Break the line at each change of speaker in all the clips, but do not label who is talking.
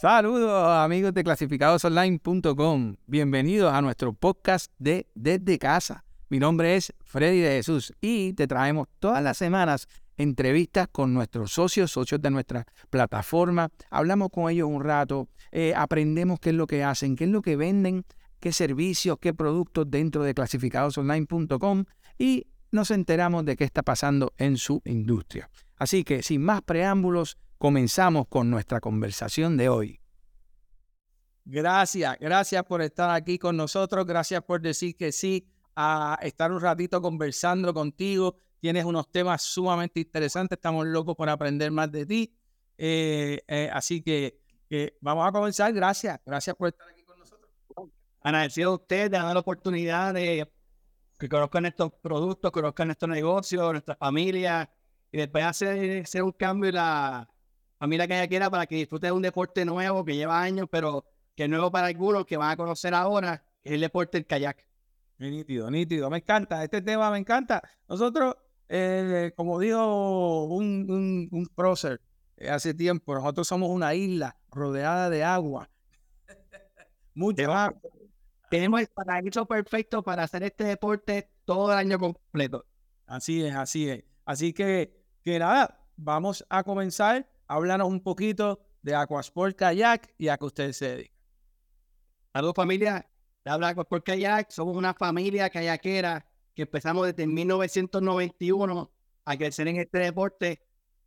Saludos amigos de clasificadosonline.com. Bienvenidos a nuestro podcast de Desde Casa. Mi nombre es Freddy de Jesús y te traemos todas las semanas entrevistas con nuestros socios, socios de nuestra plataforma. Hablamos con ellos un rato, eh, aprendemos qué es lo que hacen, qué es lo que venden, qué servicios, qué productos dentro de clasificadosonline.com y nos enteramos de qué está pasando en su industria. Así que sin más preámbulos, comenzamos con nuestra conversación de hoy. Gracias, gracias por estar aquí con nosotros, gracias por decir que sí a estar un ratito conversando contigo. Tienes unos temas sumamente interesantes, estamos locos por aprender más de ti. Eh, eh, así que vamos a comenzar. Gracias, gracias por estar aquí con nosotros.
Agradecido a ustedes de dar la oportunidad de que conozcan estos productos, conozcan estos negocios, nuestra familia, y después hacer, hacer un cambio en la familia que ella quiera para que disfrute de un deporte nuevo que lleva años, pero que es nuevo para algunos que van a conocer ahora, es el deporte del kayak.
Nítido, nítido. Me encanta. Este tema me encanta. Nosotros, eh, como dijo un, un, un prócer eh, hace tiempo, nosotros somos una isla rodeada de agua.
Mucho agua. Tenemos el paraíso perfecto para hacer este deporte todo el año completo.
Así es, así es. Así que, que nada, vamos a comenzar. Háblanos un poquito de Aquasport Kayak y a que ustedes se dedican.
Saludos familia, habla Aquasport Kayak. Somos una familia kayakera que empezamos desde 1991 a crecer en este deporte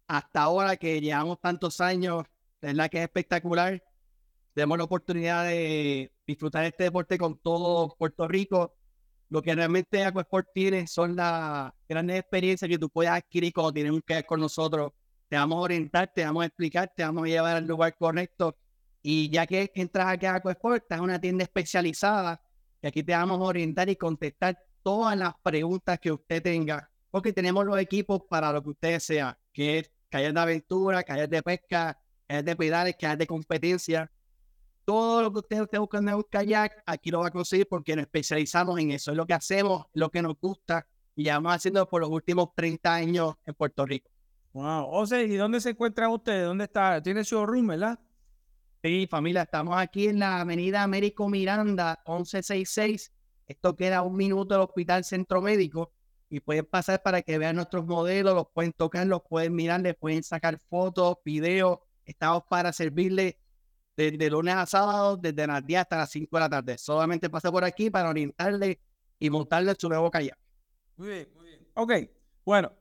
hasta ahora que llevamos tantos años. Es la que es espectacular. Tenemos la oportunidad de disfrutar este deporte con todo Puerto Rico. Lo que realmente Aquasport tiene son las grandes experiencias que tú puedes adquirir cuando tienes un kayak con nosotros. Te vamos a orientar, te vamos a explicar, te vamos a llevar al lugar correcto. Y ya que entras aquí a Aquasport, estás en una tienda especializada y aquí te vamos a orientar y contestar todas las preguntas que usted tenga, porque tenemos los equipos para lo que usted sea, que es kayak de aventura, kayak de pesca, kayak de pedales, kayak de competencia todo lo que usted esté buscando en un kayak, aquí lo va a conseguir porque nos especializamos en eso. Es lo que hacemos, lo que nos gusta y llevamos haciendo por los últimos 30 años en Puerto Rico.
Wow. O sea, ¿y dónde se encuentran ustedes? ¿Dónde está? ¿Tiene su room, verdad?
Sí, familia, estamos aquí en la avenida Américo Miranda, 1166. Esto queda un minuto del Hospital Centro Médico y pueden pasar para que vean nuestros modelos, los pueden tocar, los pueden mirar, les pueden sacar fotos, videos. Estamos para servirles desde lunes a sábado, desde las 10 hasta las 5 de la tarde. Solamente pasa por aquí para orientarle y montarle su nuevo kayak.
Muy bien, muy bien. Ok, bueno,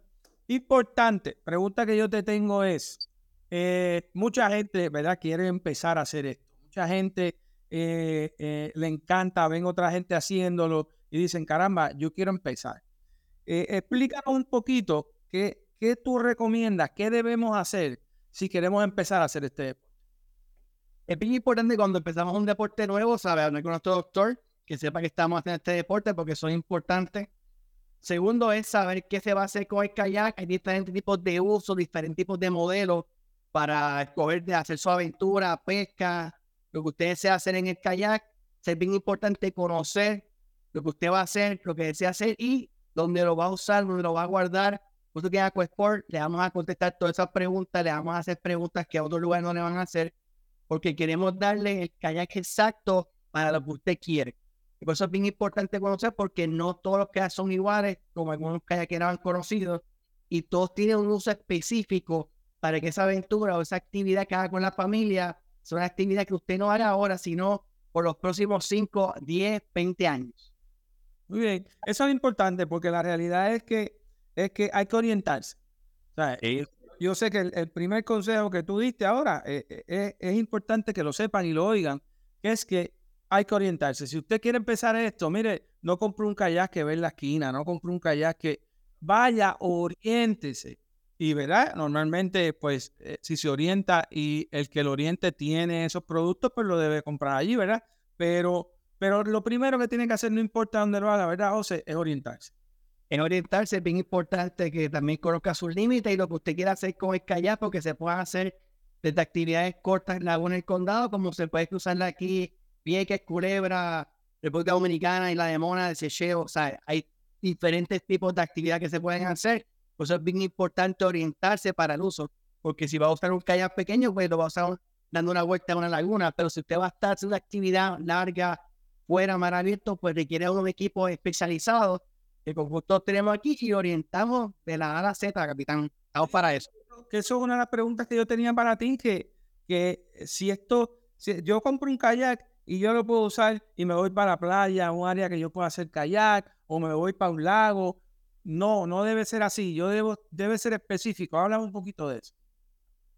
importante, pregunta que yo te tengo es, eh, mucha gente, ¿verdad? Quiere empezar a hacer esto. Mucha gente eh, eh, le encanta, ven otra gente haciéndolo y dicen, caramba, yo quiero empezar. explícanos un poquito qué, qué tú recomiendas, qué debemos hacer si queremos empezar a hacer este deporte
es bien importante cuando empezamos un deporte nuevo, saber hablar con nuestro doctor, que sepa que estamos haciendo este deporte porque eso es importante. Segundo es saber qué se va a hacer con el kayak. Hay diferentes tipos de uso, diferentes tipos de modelos para escoger de hacer su aventura, pesca, lo que usted desea hacer en el kayak. Es bien importante conocer lo que usted va a hacer, lo que desea hacer y dónde lo va a usar, dónde lo va a guardar. Usted que es Sport, le vamos a contestar todas esas preguntas, le vamos a hacer preguntas que a otros lugares no le van a hacer porque queremos darle el kayak exacto para lo que usted quiere. Y por eso es bien importante conocer, porque no todos los kayaks son iguales, como algunos que han conocido, y todos tienen un uso específico para que esa aventura o esa actividad que haga con la familia sea una actividad que usted no haga ahora, sino por los próximos 5, 10, 20 años.
Muy bien, eso es importante porque la realidad es que, es que hay que orientarse. O sea, yo sé que el, primer consejo que tú diste ahora eh, eh, es importante que lo sepan y lo oigan, que es que hay que orientarse. Si usted quiere empezar esto, mire, no compre un kayak que ve en la esquina, no compre un kayak que vaya, oriéntese. Y verá, normalmente, pues, eh, si se orienta y el que lo oriente tiene esos productos, pues lo debe comprar allí, ¿verdad? Pero, pero lo primero que tiene que hacer, no importa dónde lo haga, ¿verdad, José? Es orientarse
en orientarse es bien importante que también conozca sus límites y lo que usted quiera hacer con el kayak, porque se pueden hacer desde actividades cortas en Laguna del Condado, como se puede cruzarla aquí, Vieques, Culebra, República Dominicana, y la de Mona, de Secheo. O sea, hay diferentes tipos de actividades que se pueden hacer. Por eso es bien importante orientarse para el uso, porque si va a usar un kayak pequeño, pues lo va a usar dando una vuelta a una laguna, pero si usted va a estar haciendo una actividad larga fuera, mar abierto, pues requiere un equipo especializado que todos tenemos aquí y orientamos de la A a la Z, capitán. Estamos para eso.
Que eso es una de las preguntas que yo tenía para ti, que, que si esto, si yo compro un kayak y yo lo puedo usar y me voy para la playa, un área que yo pueda hacer kayak, o me voy para un lago. No, no debe ser así. Yo debo, debe ser específico. Háblame un poquito de eso.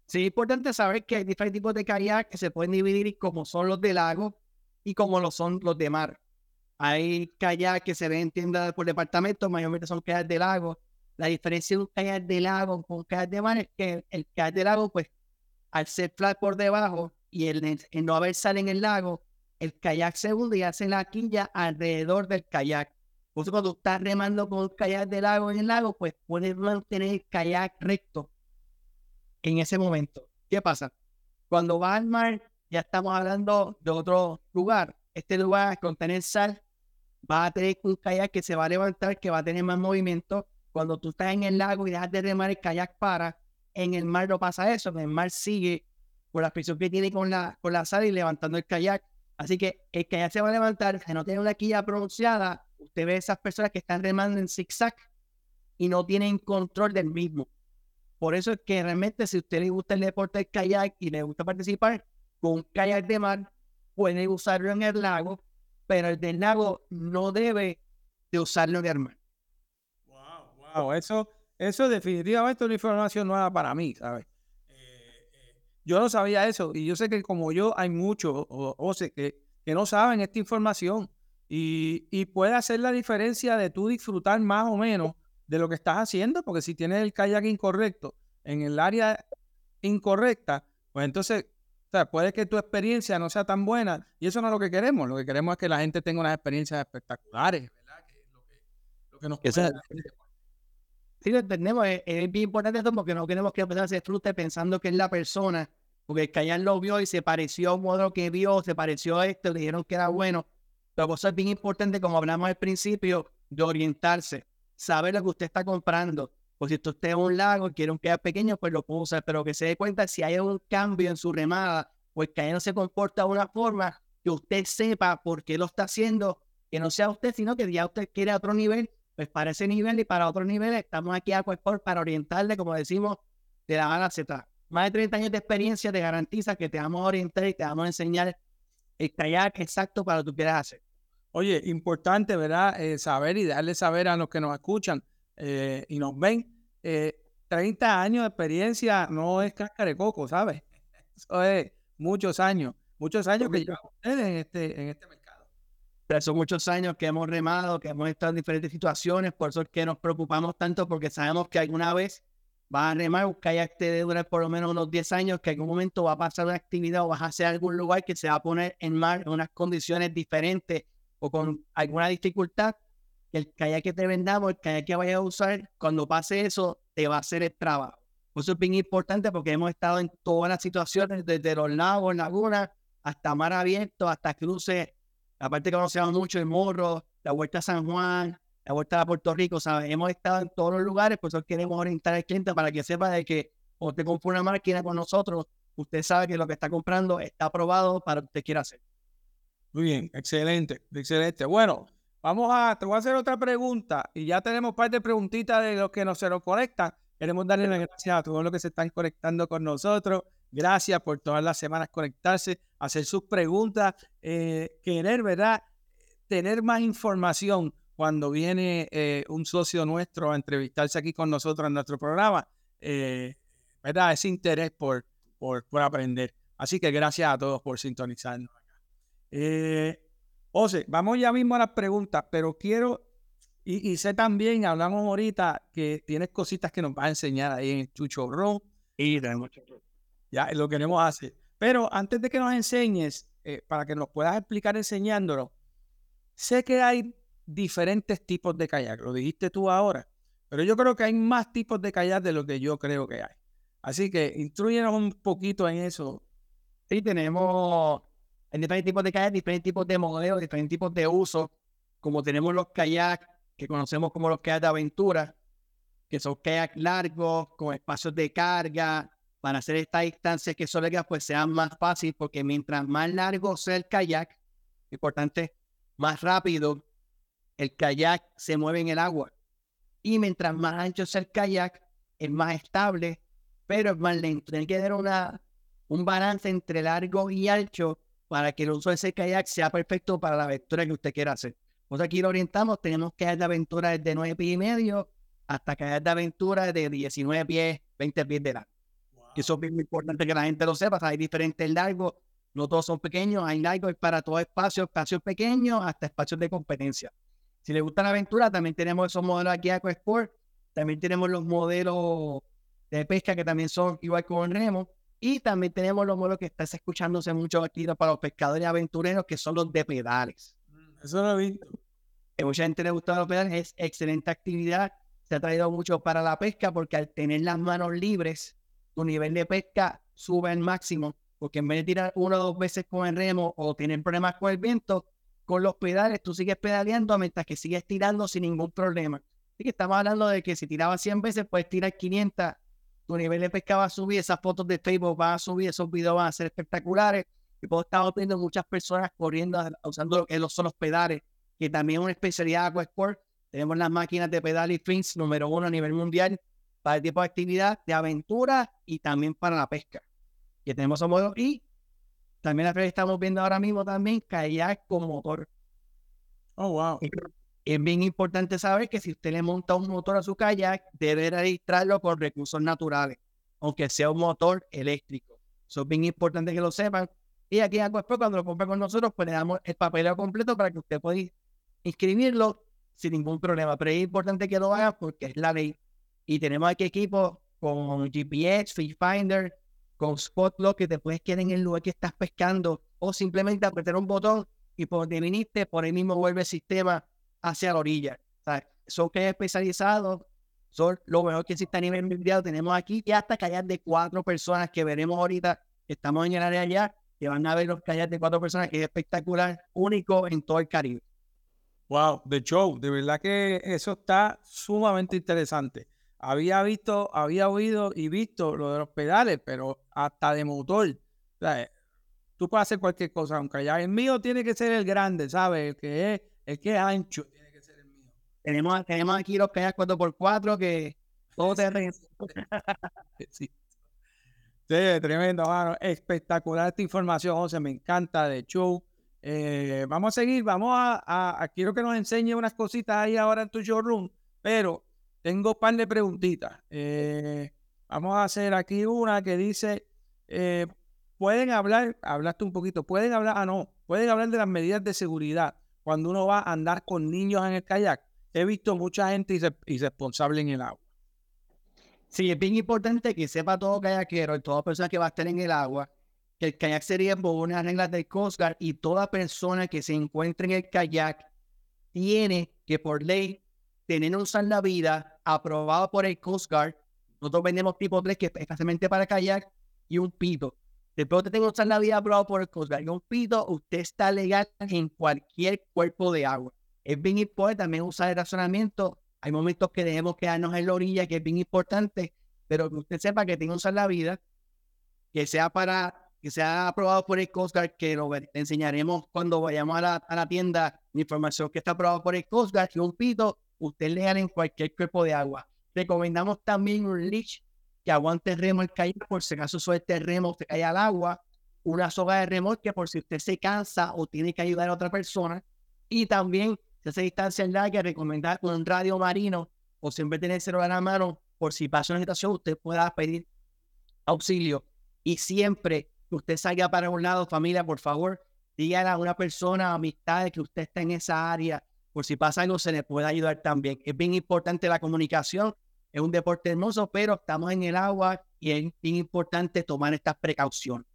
Sí, es importante saber que hay diferentes tipos de kayak que se pueden dividir como son los de lago y como lo son los de mar. Hay kayak que se ven en tiendas por departamento, mayormente son kayak de lago. La diferencia de un kayak de lago con un kayak de mar es que el kayak de lago, pues, al ser flat por debajo y el, no haber sal en el lago, el kayak se hunde y hace la quilla alrededor del kayak. Por eso cuando estás remando con un kayak de lago en el lago, pues puedes mantener el kayak recto en ese momento. ¿Qué pasa? Cuando vas al mar, ya estamos hablando de otro lugar. Este lugar, con tener sal, va a tener un kayak que se va a levantar, que va a tener más movimiento. Cuando tú estás en el lago y dejas de remar, el kayak para. En el mar no pasa eso, en el mar sigue por la presión que tiene con la, con la sal y levantando el kayak. Así que el kayak se va a levantar, si no tiene una quilla pronunciada, usted ve esas personas que están remando en zigzag y no tienen control del mismo. Por eso es que realmente si a usted le gusta el deporte del kayak y le gusta participar con un kayak de mar, puede usarlo en el lago, pero el del lago no debe de usarlo en el mar.
Wow, wow, eso, eso definitivamente es una información nueva para mí, ¿sabes? Yo no sabía eso y yo sé que como yo hay muchos o, sé que, que no saben esta información y, y puede hacer la diferencia de tú disfrutar más o menos de lo que estás haciendo, porque si tienes el kayak incorrecto en el área incorrecta, pues entonces sea, puede que tu experiencia no sea tan buena y eso no es lo que queremos. Lo que queremos es que la gente tenga unas experiencias espectaculares, ¿verdad? Que es lo que, lo que nos
Sí, lo entendemos. Es, bien importante esto porque no queremos que la persona se disfrute pensando que es la persona, porque Callar lo vio y se pareció a un modelo que vio, se pareció a esto, le dijeron que era bueno. Pero eso es bien importante, como hablamos al principio, de orientarse, saber lo que usted está comprando, pues si usted es un lago, quiere un kayak pequeño, pues lo puede usar, pero que se dé cuenta si hay un cambio en su remada o el kayak no se comporta de una forma, que usted sepa por qué lo está haciendo, que no sea usted, sino que ya usted quiere a otro nivel, pues para ese nivel y para otro nivel estamos aquí a Aquasport para orientarle, como decimos, de la A Z. Más de 30 años de experiencia te garantiza que te vamos a orientar y te vamos a enseñar el kayak exacto para lo que tú quieras hacer.
Oye, importante, ¿verdad? Eh, saber y darle saber a los que nos escuchan eh, y nos ven, 30 eh, años de experiencia no es cáscara de coco, ¿sabes? Eso es muchos años, muchos años que llevan ustedes en este, en este mercado.
Pero son muchos años que hemos remado, que hemos estado en diferentes situaciones, por eso es que nos preocupamos tanto, porque sabemos que alguna vez va a remar un kayak te durar por lo menos unos 10 años, que en algún momento va a pasar una actividad o vas a hacer algún lugar que se va a poner en mar en unas condiciones diferentes o con alguna dificultad el kayak que te vendamos, el kayak que vayas a usar, cuando pase eso, te va a hacer el trabajo. Eso es bien importante porque hemos estado en todas las situaciones, desde los lagos, lagunas, hasta mar abierto, hasta cruces. Aparte conocemos mucho el Morro, la Vuelta a San Juan, la Vuelta a Puerto Rico, ¿sabes? Hemos estado en todos los lugares, por eso queremos orientar al cliente para que sepa de que o te compra una máquina con nosotros, usted sabe que lo que está comprando está aprobado para lo que usted quiera hacer.
Muy bien, excelente, excelente. Bueno, Vamos a, te voy a hacer otra pregunta y ya tenemos un par de preguntitas de los que nos se nos conectan. Queremos darle las gracias a todos los que se están conectando con nosotros. Gracias por todas las semanas conectarse, hacer sus preguntas, eh, querer, ¿verdad? Tener más información cuando viene eh, un socio nuestro a entrevistarse aquí con nosotros en nuestro programa, eh, ¿verdad? Ese interés por, por, por, aprender. Así que gracias a todos por sintonizarnos acá. José, vamos ya mismo a las preguntas, pero quiero, y, sé también, hablamos ahorita que tienes cositas que nos vas a enseñar ahí en el Chucho Ron.
Y tenemos
Ya, lo queremos hacer. Pero antes de que nos enseñes, eh, para que nos puedas explicar enseñándolo, sé que hay diferentes tipos de kayak, lo dijiste tú ahora, pero yo creo que hay más tipos de kayak de lo que yo creo que hay. Así que instruyenos un poquito en eso.
Sí, tenemos en diferentes tipos de kayak, diferentes tipos de modelos, diferentes tipos de uso, como tenemos los kayaks que conocemos como los kayaks de aventura, que son kayaks largos, con espacios de carga, para hacer estas distancias que son largas, pues sean más fácil, porque mientras más largo sea el kayak, importante, más rápido el kayak se mueve en el agua. Y mientras más ancho sea el kayak, es más estable, pero es más lento. Tiene que tener una, un balance entre largo y ancho para que el uso de ese kayak sea perfecto para la aventura que usted quiera hacer. Pues aquí lo orientamos, tenemos kayaks de aventura desde 9 pies y medio hasta kayaks de aventura de 19 pies, 20 pies de largo. Eso es muy importante que la gente lo sepa, hay diferentes largos, no todos son pequeños, hay largos para todo espacio, espacios pequeños hasta espacios de competencia. Si le gusta la aventura, también tenemos esos modelos aquí Sport, también tenemos los modelos de pesca que también son igual con remo, y también tenemos los modelos que estás escuchándose mucho aquí para los pescadores aventureros, que son los de pedales.
Mm, eso lo he visto.
A mucha gente le gusta los pedales, es excelente actividad. Se ha traído mucho para la pesca porque al tener las manos libres, tu nivel de pesca sube al máximo. Porque en vez de tirar una o dos veces con el remo o tener problemas con el viento, con los pedales tú sigues pedaleando mientras que sigues tirando sin ningún problema. Así que estamos hablando de que si tirabas 100 veces, puedes tirar 500 tu nivel de pesca va a subir, esas fotos de Facebook van a subir, esos videos van a ser espectaculares. Y pues estamos viendo muchas personas corriendo, usando lo que son los pedales, que también es una especialidad de Aquasport. Tenemos las máquinas de pedal y fins número uno a nivel mundial para el tipo de actividad de aventura y también para la pesca. Que tenemos a modo y también la estamos viendo ahora mismo también kayak con motor.
Oh, wow
es bien importante saber que si usted le monta un motor a su kayak, debe registrarlo por recursos naturales, aunque sea un motor eléctrico. Eso es bien importante que lo sepan. Y aquí en Aquasport, cuando lo compre con nosotros, pues le damos el papel completo para que usted pueda inscribirlo sin ningún problema. Pero es importante que lo haga porque es la ley. Y tenemos aquí equipos con GPS, Fish Finder, con Spotlock que te puedes quedar en el lugar que estás pescando o simplemente apretar un botón y por donde viniste, por ahí mismo vuelve el sistema hacia la orilla. Son que especializados, son lo mejor que existe a nivel mundial. Tenemos aquí y hasta callar de cuatro personas que veremos ahorita. Estamos en el área allá, que van a ver los callar de cuatro personas, que es espectacular, único en todo el Caribe.
Wow, de show, de verdad que eso está sumamente interesante. Había visto, había oído y visto lo de los pedales, pero hasta de motor. tú puedes hacer cualquier cosa, aunque ya el mío tiene que ser el grande, ¿sabes? El que es, el que es ancho.
Tenemos, tenemos aquí los kayak 4x4 que todo terreno.
sí. sí, tremendo, mano. Espectacular esta información, José. Me encanta de show. Eh, vamos a seguir, vamos a, Quiero que nos enseñe unas cositas ahí ahora en tu showroom, pero tengo un par de preguntitas. Eh, vamos a hacer aquí una que dice: eh, Pueden hablar, hablaste un poquito, pueden hablar, ah, no, pueden hablar de las medidas de seguridad cuando uno va a andar con niños en el kayak he visto mucha gente irresponsable en el agua.
Sí, es bien importante que sepa todo kayakero y toda persona que va a estar en el agua que el kayak sería por unas reglas del Coast y toda persona que se encuentre en el kayak tiene que por ley tener un salvavidas aprobado por el Coast Guard. Nosotros vendemos tipo 3 que es especialmente para kayak y un pito. Después usted tenga un salvavidas aprobado por el Coast Guard y un pito, usted está legal en cualquier cuerpo de agua es bien importante también usar el razonamiento. Hay momentos que debemos quedarnos en la orilla, que es bien importante, pero que usted sepa que tiene la vida, que sea para que sea aprobado por el Coast Guard, que lo enseñaremos cuando vayamos a la, a la tienda, la información que está aprobada por el Coast Guard, y un pito, usted legal en cualquier cuerpo de agua. Recomendamos también un leash que aguante remo el kayak por si acaso suelte el remo, usted cae al agua, una soga de remolque por si usted se cansa o tiene que ayudar a otra persona, y también si hace distancia larga, recomendar un radio marino o siempre tener el celular a la mano por si pasa una situación, usted pueda pedir auxilio. Y siempre que usted salga para un lado, familia, por favor, dígale a una persona, amistad, que usted está en esa área, por si pasa algo, se le puede ayudar también. Es bien importante la comunicación, es un deporte hermoso, pero estamos en el agua y es bien importante tomar estas precauciones.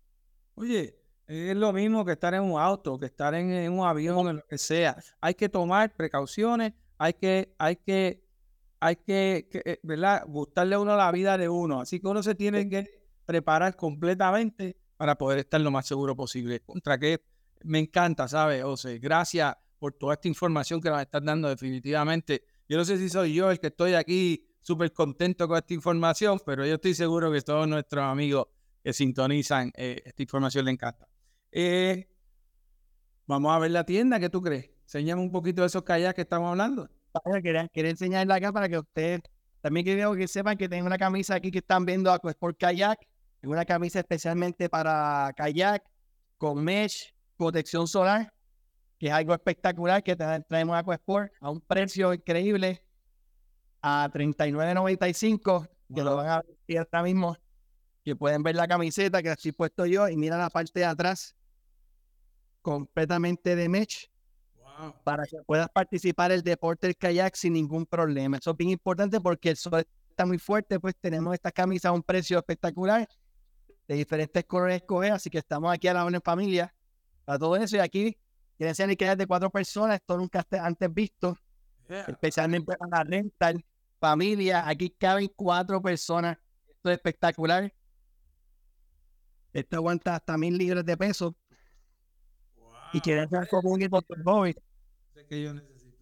Oye, es lo mismo que estar en un auto, que estar en, un avión, en lo que sea. Hay que tomar precauciones, hay que, hay que, hay que, eh, ¿verdad? Gustarle a uno la vida de uno. Así que uno se tiene que preparar completamente para poder estar lo más seguro posible. Contra que me encanta, ¿sabes, José? Gracias por toda esta información que nos estás dando definitivamente. Yo no sé si soy yo el que estoy aquí súper contento con esta información, pero yo estoy seguro que todos nuestros amigos que sintonizan eh, esta información les encanta. Eh, vamos a ver la tienda, ¿qué tú crees? Enseñame un poquito de esos kayaks que estamos hablando.
Quería, quería enseñarla acá para que ustedes también quiero que sepan que tengo una camisa aquí que están viendo por Kayak. Es una camisa especialmente para kayak con mesh, protección solar, que es algo espectacular que traemos a Aquasport a un precio increíble a $39.95, que lo van a ver ahora mismo, que pueden ver la camiseta que así puesto yo y mira la parte de atrás completamente de mesh para que puedas participar el deporte del kayak sin ningún problema. Eso es bien importante porque el sol está muy fuerte, pues tenemos esta camisa a un precio espectacular de diferentes colores escoger, así que estamos aquí a la en familia para todo eso y aquí quieren ser kayak de cuatro personas, esto nunca antes visto, especialmente para la rental, familia, aquí caben cuatro personas, esto es espectacular. Esto aguanta hasta mil libras de peso. Y quieren ser como un equipo
que yo necesito.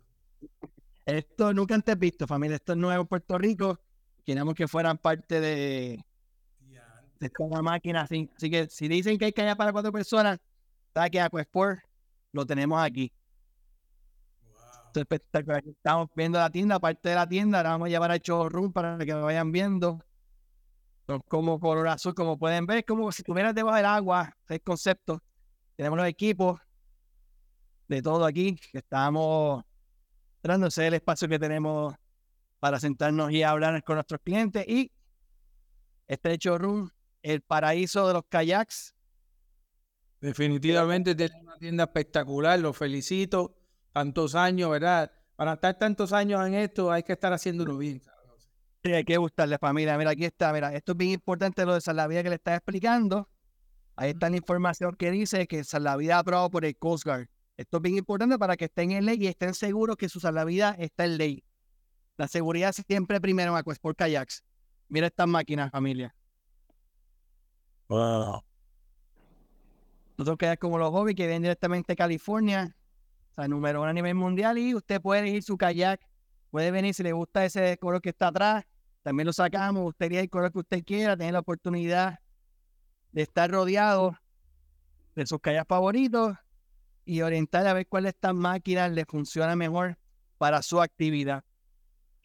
Esto nunca antes visto, familia. Esto es nuevo en Puerto Rico. Queremos que fueran parte de, de esta máquina. Así, así que si dicen que hay que haya para cuatro personas, está que Aquasport lo tenemos aquí. Wow. Estamos viendo la tienda, parte de la tienda. Ahora vamos a llevar al showroom para que lo vayan viendo. Son como color azul, como pueden ver, como si estuvieras debajo del agua. el concepto. Tenemos los equipos, de todo aquí, que estamos dándose el espacio que tenemos para sentarnos y hablar con nuestros clientes. Y este showroom, el paraíso de los kayaks.
Definitivamente tiene una tienda espectacular, lo felicito. Tantos años, ¿verdad? Para estar tantos años en esto hay que estar haciéndolo bien.
Sí, hay que gustarle, familia. Mira, aquí está, mira, esto es bien importante lo de Salavida que le está explicando. Ahí está la información que dice que Salavida aprobado por el Coast Guard. Esto es bien importante para que estén en ley y estén seguros que su salvavidas está en ley. La seguridad siempre primero en Aquasport Kayaks. Mira estas máquinas, familia.
Wow.
Nosotros quedamos como los hobbies que vienen directamente de California, o sea, número uno a nivel mundial, y usted puede elegir su kayak, puede venir si le gusta ese color que está atrás, también lo sacamos, usted elige el color que usted quiera, tener la oportunidad de estar rodeado de sus kayaks favoritos y orientar a ver cuál de estas máquinas le funciona mejor para su actividad,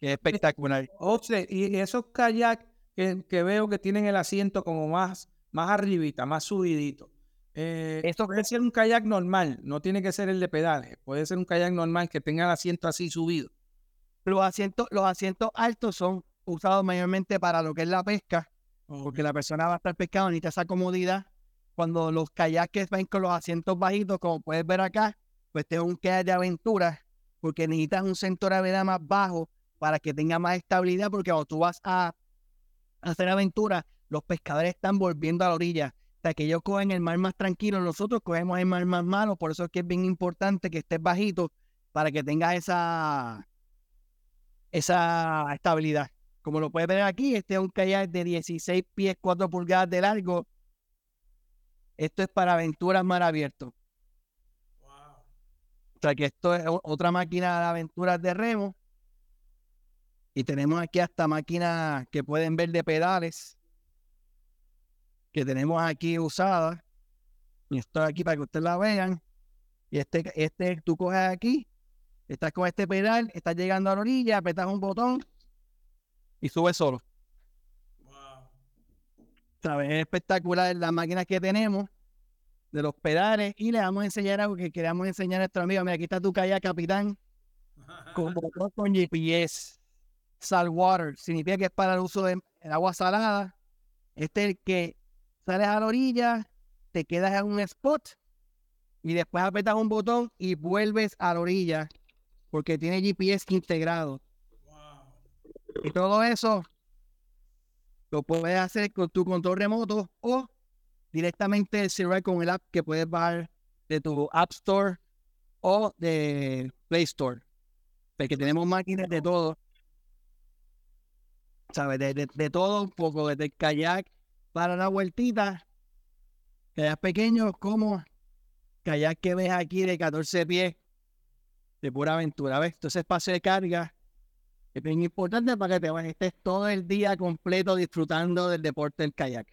que es espectacular.
Oye, y esos kayaks que, veo que tienen el asiento como más, más arribita, más subidito. Eh, Esto puede ser un kayak normal, no tiene que ser el de pedales, puede ser un kayak normal que tenga el asiento así subido.
Los asientos, los asientos altos son usados mayormente para lo que es la pesca, porque la persona va a estar pescando, necesita esa comodidad cuando los kayakes van con los asientos bajitos, como puedes ver acá, pues este es un kayak de aventura, porque necesitas un centro de gravedad más bajo para que tenga más estabilidad, porque cuando tú vas a hacer aventura, los pescadores están volviendo a la orilla. Sea, que ellos cogen el mar más tranquilo, nosotros cogemos el mar más malo, por eso es que es bien importante que estés bajito para que tengas esa, esa estabilidad. Como lo puedes ver aquí, este es un kayak de 16 pies, 4 pulgadas de largo, esto es para aventuras mar abierto. O sea que esto es otra máquina de aventuras de remo. Y tenemos aquí hasta máquinas que pueden ver de pedales. Que tenemos aquí usadas. Y esto aquí para que ustedes la vean. Y este, este, tú coges aquí, estás con este pedal, estás llegando a la orilla, apretas un botón y subes solo. Es espectacular las máquinas que tenemos de los pedales y le vamos a enseñar algo que queríamos enseñar a nuestro amigo. Mira, aquí está tu calle capitán con con GPS. Saltwater significa que es para el uso de agua salada. Este es el que sales a la orilla, te quedas en un spot y después apretas un botón y vuelves a la orilla porque tiene GPS integrado. Y todo eso lo puedes hacer con tu control remoto o directamente celular con el app que puedes bajar de tu App Store o de Play Store. Porque tenemos máquinas de todo. ¿Sabes? De, todo un poco, desde el kayak para la vueltita, kayak pequeños como kayak que ves aquí de 14 pies, de pura aventura. ¿Ves? Entonces espacio de carga Es bien importante para que te estés todo el día completo disfrutando del deporte del kayak.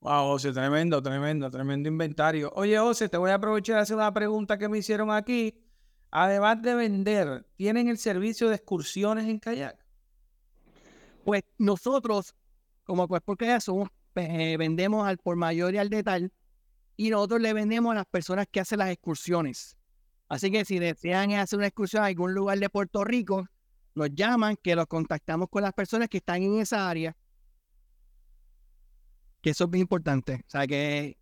Wow, José, tremendo, tremendo, tremendo inventario. Oye, José, te voy a aprovechar a hacer una pregunta que me hicieron aquí. Además de vender, ¿tienen el servicio de excursiones en kayak?
Pues nosotros, como pues porque eso, eh, vendemos al por mayor y al detalle y nosotros le vendemos a las personas que hacen las excursiones. Así que si desean hacer una excursión a algún lugar de Puerto Rico, nos llaman, que los contactamos con las personas que están en esa área que eso es muy importante. O sea, que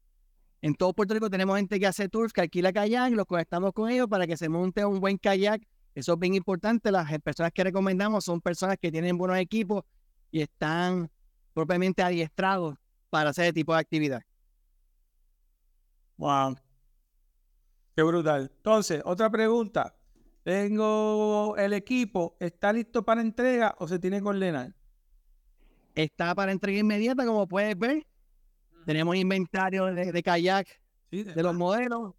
en todo Puerto Rico tenemos gente que hace tours, que alquila kayak, los conectamos con ellos para que se monte un buen kayak. Eso es bien importante. Las personas que recomendamos son personas que tienen buenos equipos y están propiamente adiestrados para hacer ese tipo de actividad.
Wow. Qué brutal. Entonces, otra pregunta. Tengo el equipo, ¿está listo para entrega o se tiene que ordenar?
Está para entrega inmediata, como puedes ver. Tenemos inventario de, kayak de, los modelos.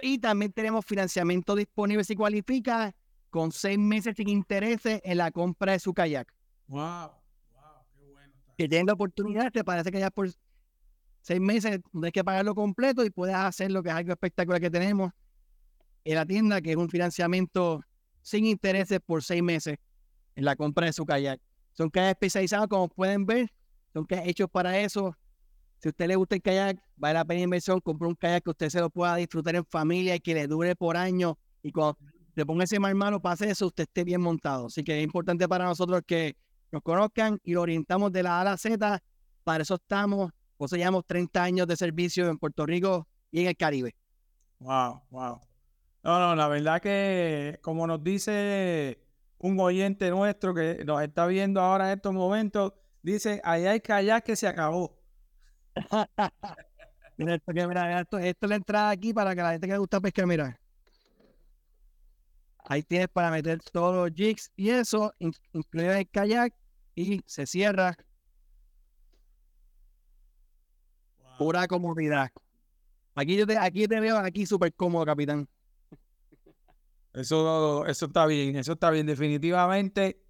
y también tenemos financiamiento disponible si cualifica con seis meses sin intereses en la compra de su kayak.
Wow.
Que tienen la oportunidad, te parece que ya por seis meses hay que pagarlo completo y puedes hacer lo que es algo espectacular que tenemos en la tienda, que es un financiamiento sin intereses por seis meses en la compra de su kayak. Son kayaks especializados, como pueden ver, son kayaks hechos para eso. Si a usted le gusta el kayak, vale la pena inversión, compre un kayak que usted se lo pueda disfrutar en familia y que le dure por años. Y cuando le ponga ese mal malo hacer eso, usted esté bien montado. Así que es importante para nosotros que nos conozcan y lo orientamos de la A a la Z. Para eso estamos, llevamos 30 años de servicio en Puerto Rico y en el Caribe.
Wow, wow. No, no, la verdad que como nos dice un oyente nuestro que nos está viendo ahora en estos momentos, dice, ahí hay kayak que se acabó.
mira, esto, mira, esto, esto, es la entrada aquí para que la gente que le gusta pescar, mira. Ahí tienes para meter todos los jigs y eso, incluido el kayak, y se cierra. Pura comodidad. Aquí yo te, aquí te veo aquí súper cómodo, capitán.
Eso, eso está bien, eso está bien. Definitivamente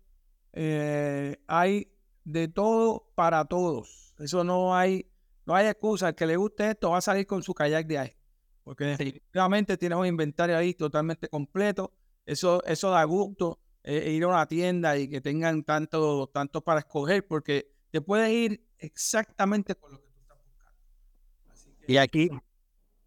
eh, hay de todo para todos. Eso no hay, no hay excusa. El que le guste esto va a salir con su kayak de ahí. Porque definitivamente tiene un inventario ahí totalmente completo. Eso, eso da gusto eh, ir a una tienda y que tengan tanto, tanto para escoger, porque te puedes ir exactamente con lo que tú estás buscando.
y aquí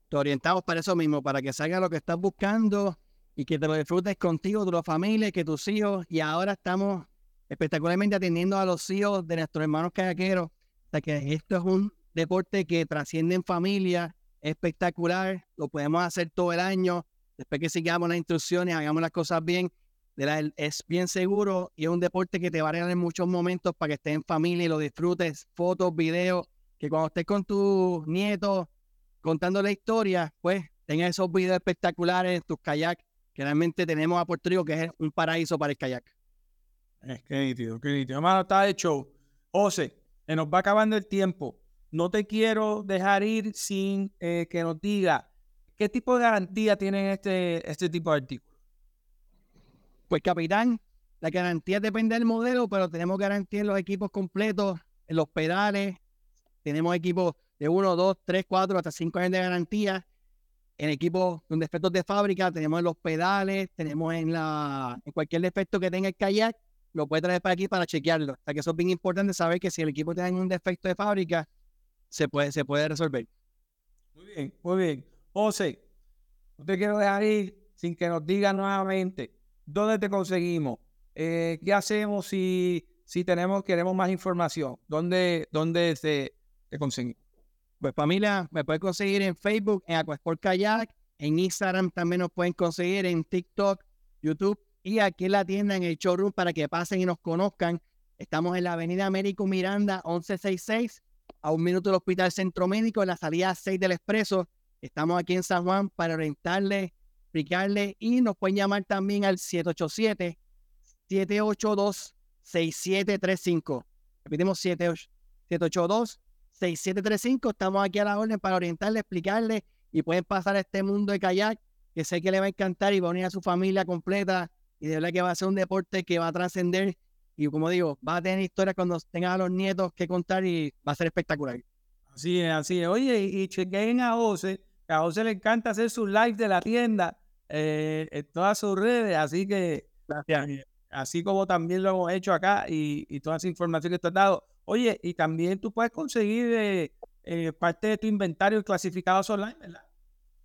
te orientamos para eso mismo, para que salga lo que estás buscando y que te lo disfrutes contigo, tu familia, que tus hijos. Y ahora estamos espectacularmente atendiendo a los hijos de nuestros hermanos callaqueros. O sea que esto es un deporte que trasciende en familia, espectacular, lo podemos hacer todo el año. Después que sigamos las instrucciones, hagamos las cosas bien, es bien seguro y es un deporte que te va a regalar en muchos momentos para que estés en familia y lo disfrutes, fotos, videos, que cuando estés con tus nietos contando la historia, pues tengas esos videos espectaculares, tus kayaks que realmente tenemos a Puerto Rico, que es un paraíso para el kayak.
Es que nítido, qué nítido. Hermano, está hecho. José, se nos va acabando el tiempo. No te quiero dejar ir sin eh, que nos diga qué tipo de garantía tienen este, este tipo de artículos.
Pues, capitán, la garantía depende del modelo, pero tenemos garantía en los equipos completos, en los pedales. Tenemos equipos de 1, 2, 3, 4, hasta 5 años de garantía en equipos con defectos de fábrica, tenemos en los pedales, tenemos en la en cualquier defecto que tenga el kayak, lo puede traer para aquí para chequearlo. O sea que eso es bien importante saber que si el equipo tiene un defecto de fábrica, se puede, se puede resolver.
Muy bien, muy bien. José, no te quiero dejar ir sin que nos digas nuevamente dónde te conseguimos, eh, qué hacemos si, si tenemos, queremos más información, dónde, dónde se, te conseguimos.
Pues familia, me pueden conseguir en Facebook, en Aquasport Kayak, en Instagram también nos pueden conseguir, en TikTok, YouTube y aquí en la tienda, en el showroom, para que pasen y nos conozcan. Estamos en la avenida Américo Miranda, 1166, a un minuto del Hospital Centro Médico, en la salida 6 del Expreso. Estamos aquí en San Juan para orientarle, explicarle y nos pueden llamar también al 787-782-6735. Repetimos 782 6735. Estamos aquí a la orden para orientarle, explicarle y pueden pasar a este mundo de kayak que sé que le va a encantar y va a unir a su familia completa y de verdad que va a ser un deporte que va a trascender y como digo, va a tener historias cuando tengan a los nietos que contar y va a ser espectacular.
Así es, así es. Oye, y, chequen a José, a José le encanta hacer sus live de la tienda eh, en todas sus redes, así que
Gracias.
así como también lo hemos hecho acá y, y toda esa información que te has dado. Oye, y también tú puedes conseguir eh, eh, parte de tu inventario clasificados online, ¿verdad?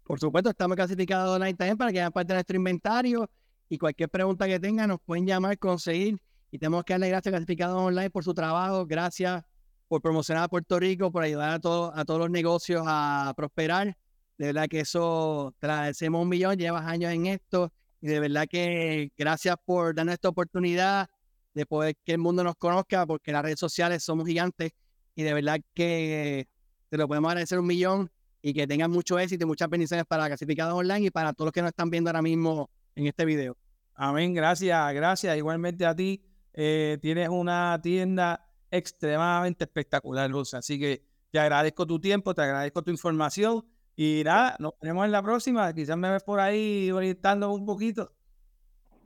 Por supuesto, estamos clasificados online también para que hagan parte de nuestro inventario y cualquier pregunta que tengan nos pueden llamar, conseguir y tenemos que darle gracias a Clasificados Online por su trabajo, gracias por promocionar a Puerto Rico, por ayudar a, a todos los negocios a prosperar. De verdad que eso te agradecemos un millón, llevas años en esto y de verdad que gracias por darnos esta oportunidad de poder que el mundo nos conozca, porque las redes sociales somos gigantes y de verdad que te lo podemos agradecer un millón y que tengan mucho éxito y muchas bendiciones para Clasificados Online y para todos los que nos están viendo ahora mismo en este video.
Amén, gracias, gracias. Igualmente a ti. Eh, tienes una tienda extremadamente espectacular, Luz. Así que te agradezco tu tiempo, te agradezco tu información. Y nada, nos vemos en la próxima. Quizás me ves por ahí orientando un poquito.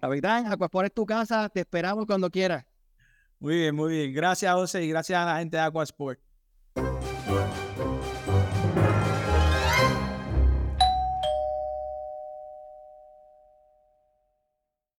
Capitán, Aquasport es tu casa. Te esperamos cuando quieras.
Muy bien, muy bien. Gracias, José, y gracias a la gente de Aquasport.